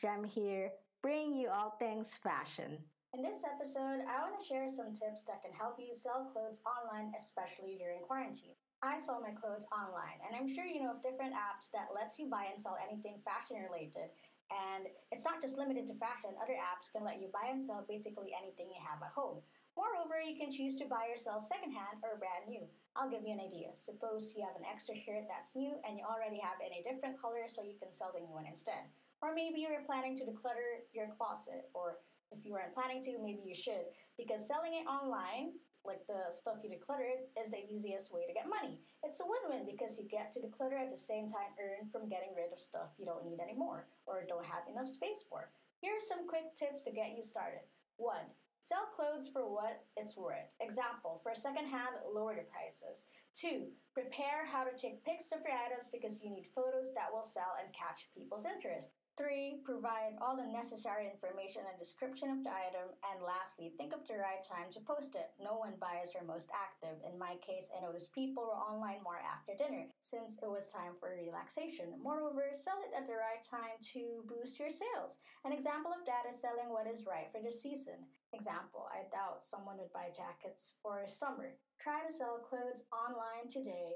Jem here, bringing you all things fashion. In this episode, I want to share some tips that can help you sell clothes online, especially during quarantine. I sell my clothes online, and I'm sure you know of different apps that lets you buy and sell anything fashion related. And it's not just limited to fashion, other apps can let you buy and sell basically anything you have at home. Moreover, you can choose to buy or sell secondhand or brand new. I'll give you an idea. Suppose you have an extra shirt that's new and you already have it in a different color so you can sell the new one instead. Or maybe you're planning to declutter your closet, or if you weren't planning to, maybe you should. Because selling it online, like the stuff you decluttered, is the easiest way to get money. It's a win win because you get to declutter at the same time earn from getting rid of stuff you don't need anymore or don't have enough space for. Here are some quick tips to get you started. 1. Sell clothes for what it's worth. Example, for secondhand, lower the prices. 2. Prepare how to take pics of your items because you need photos that will sell and catch people's interest. 3. Provide all the necessary information and description of the item. And lastly, think of the right time to post it. No one buys or most active. In my case, I noticed people were online more after dinner since it was time for relaxation. Moreover, sell it at the right time to boost your sales. An example of that is selling what is right for the season. Example, I doubt someone would buy jackets for summer. Try to sell clothes online today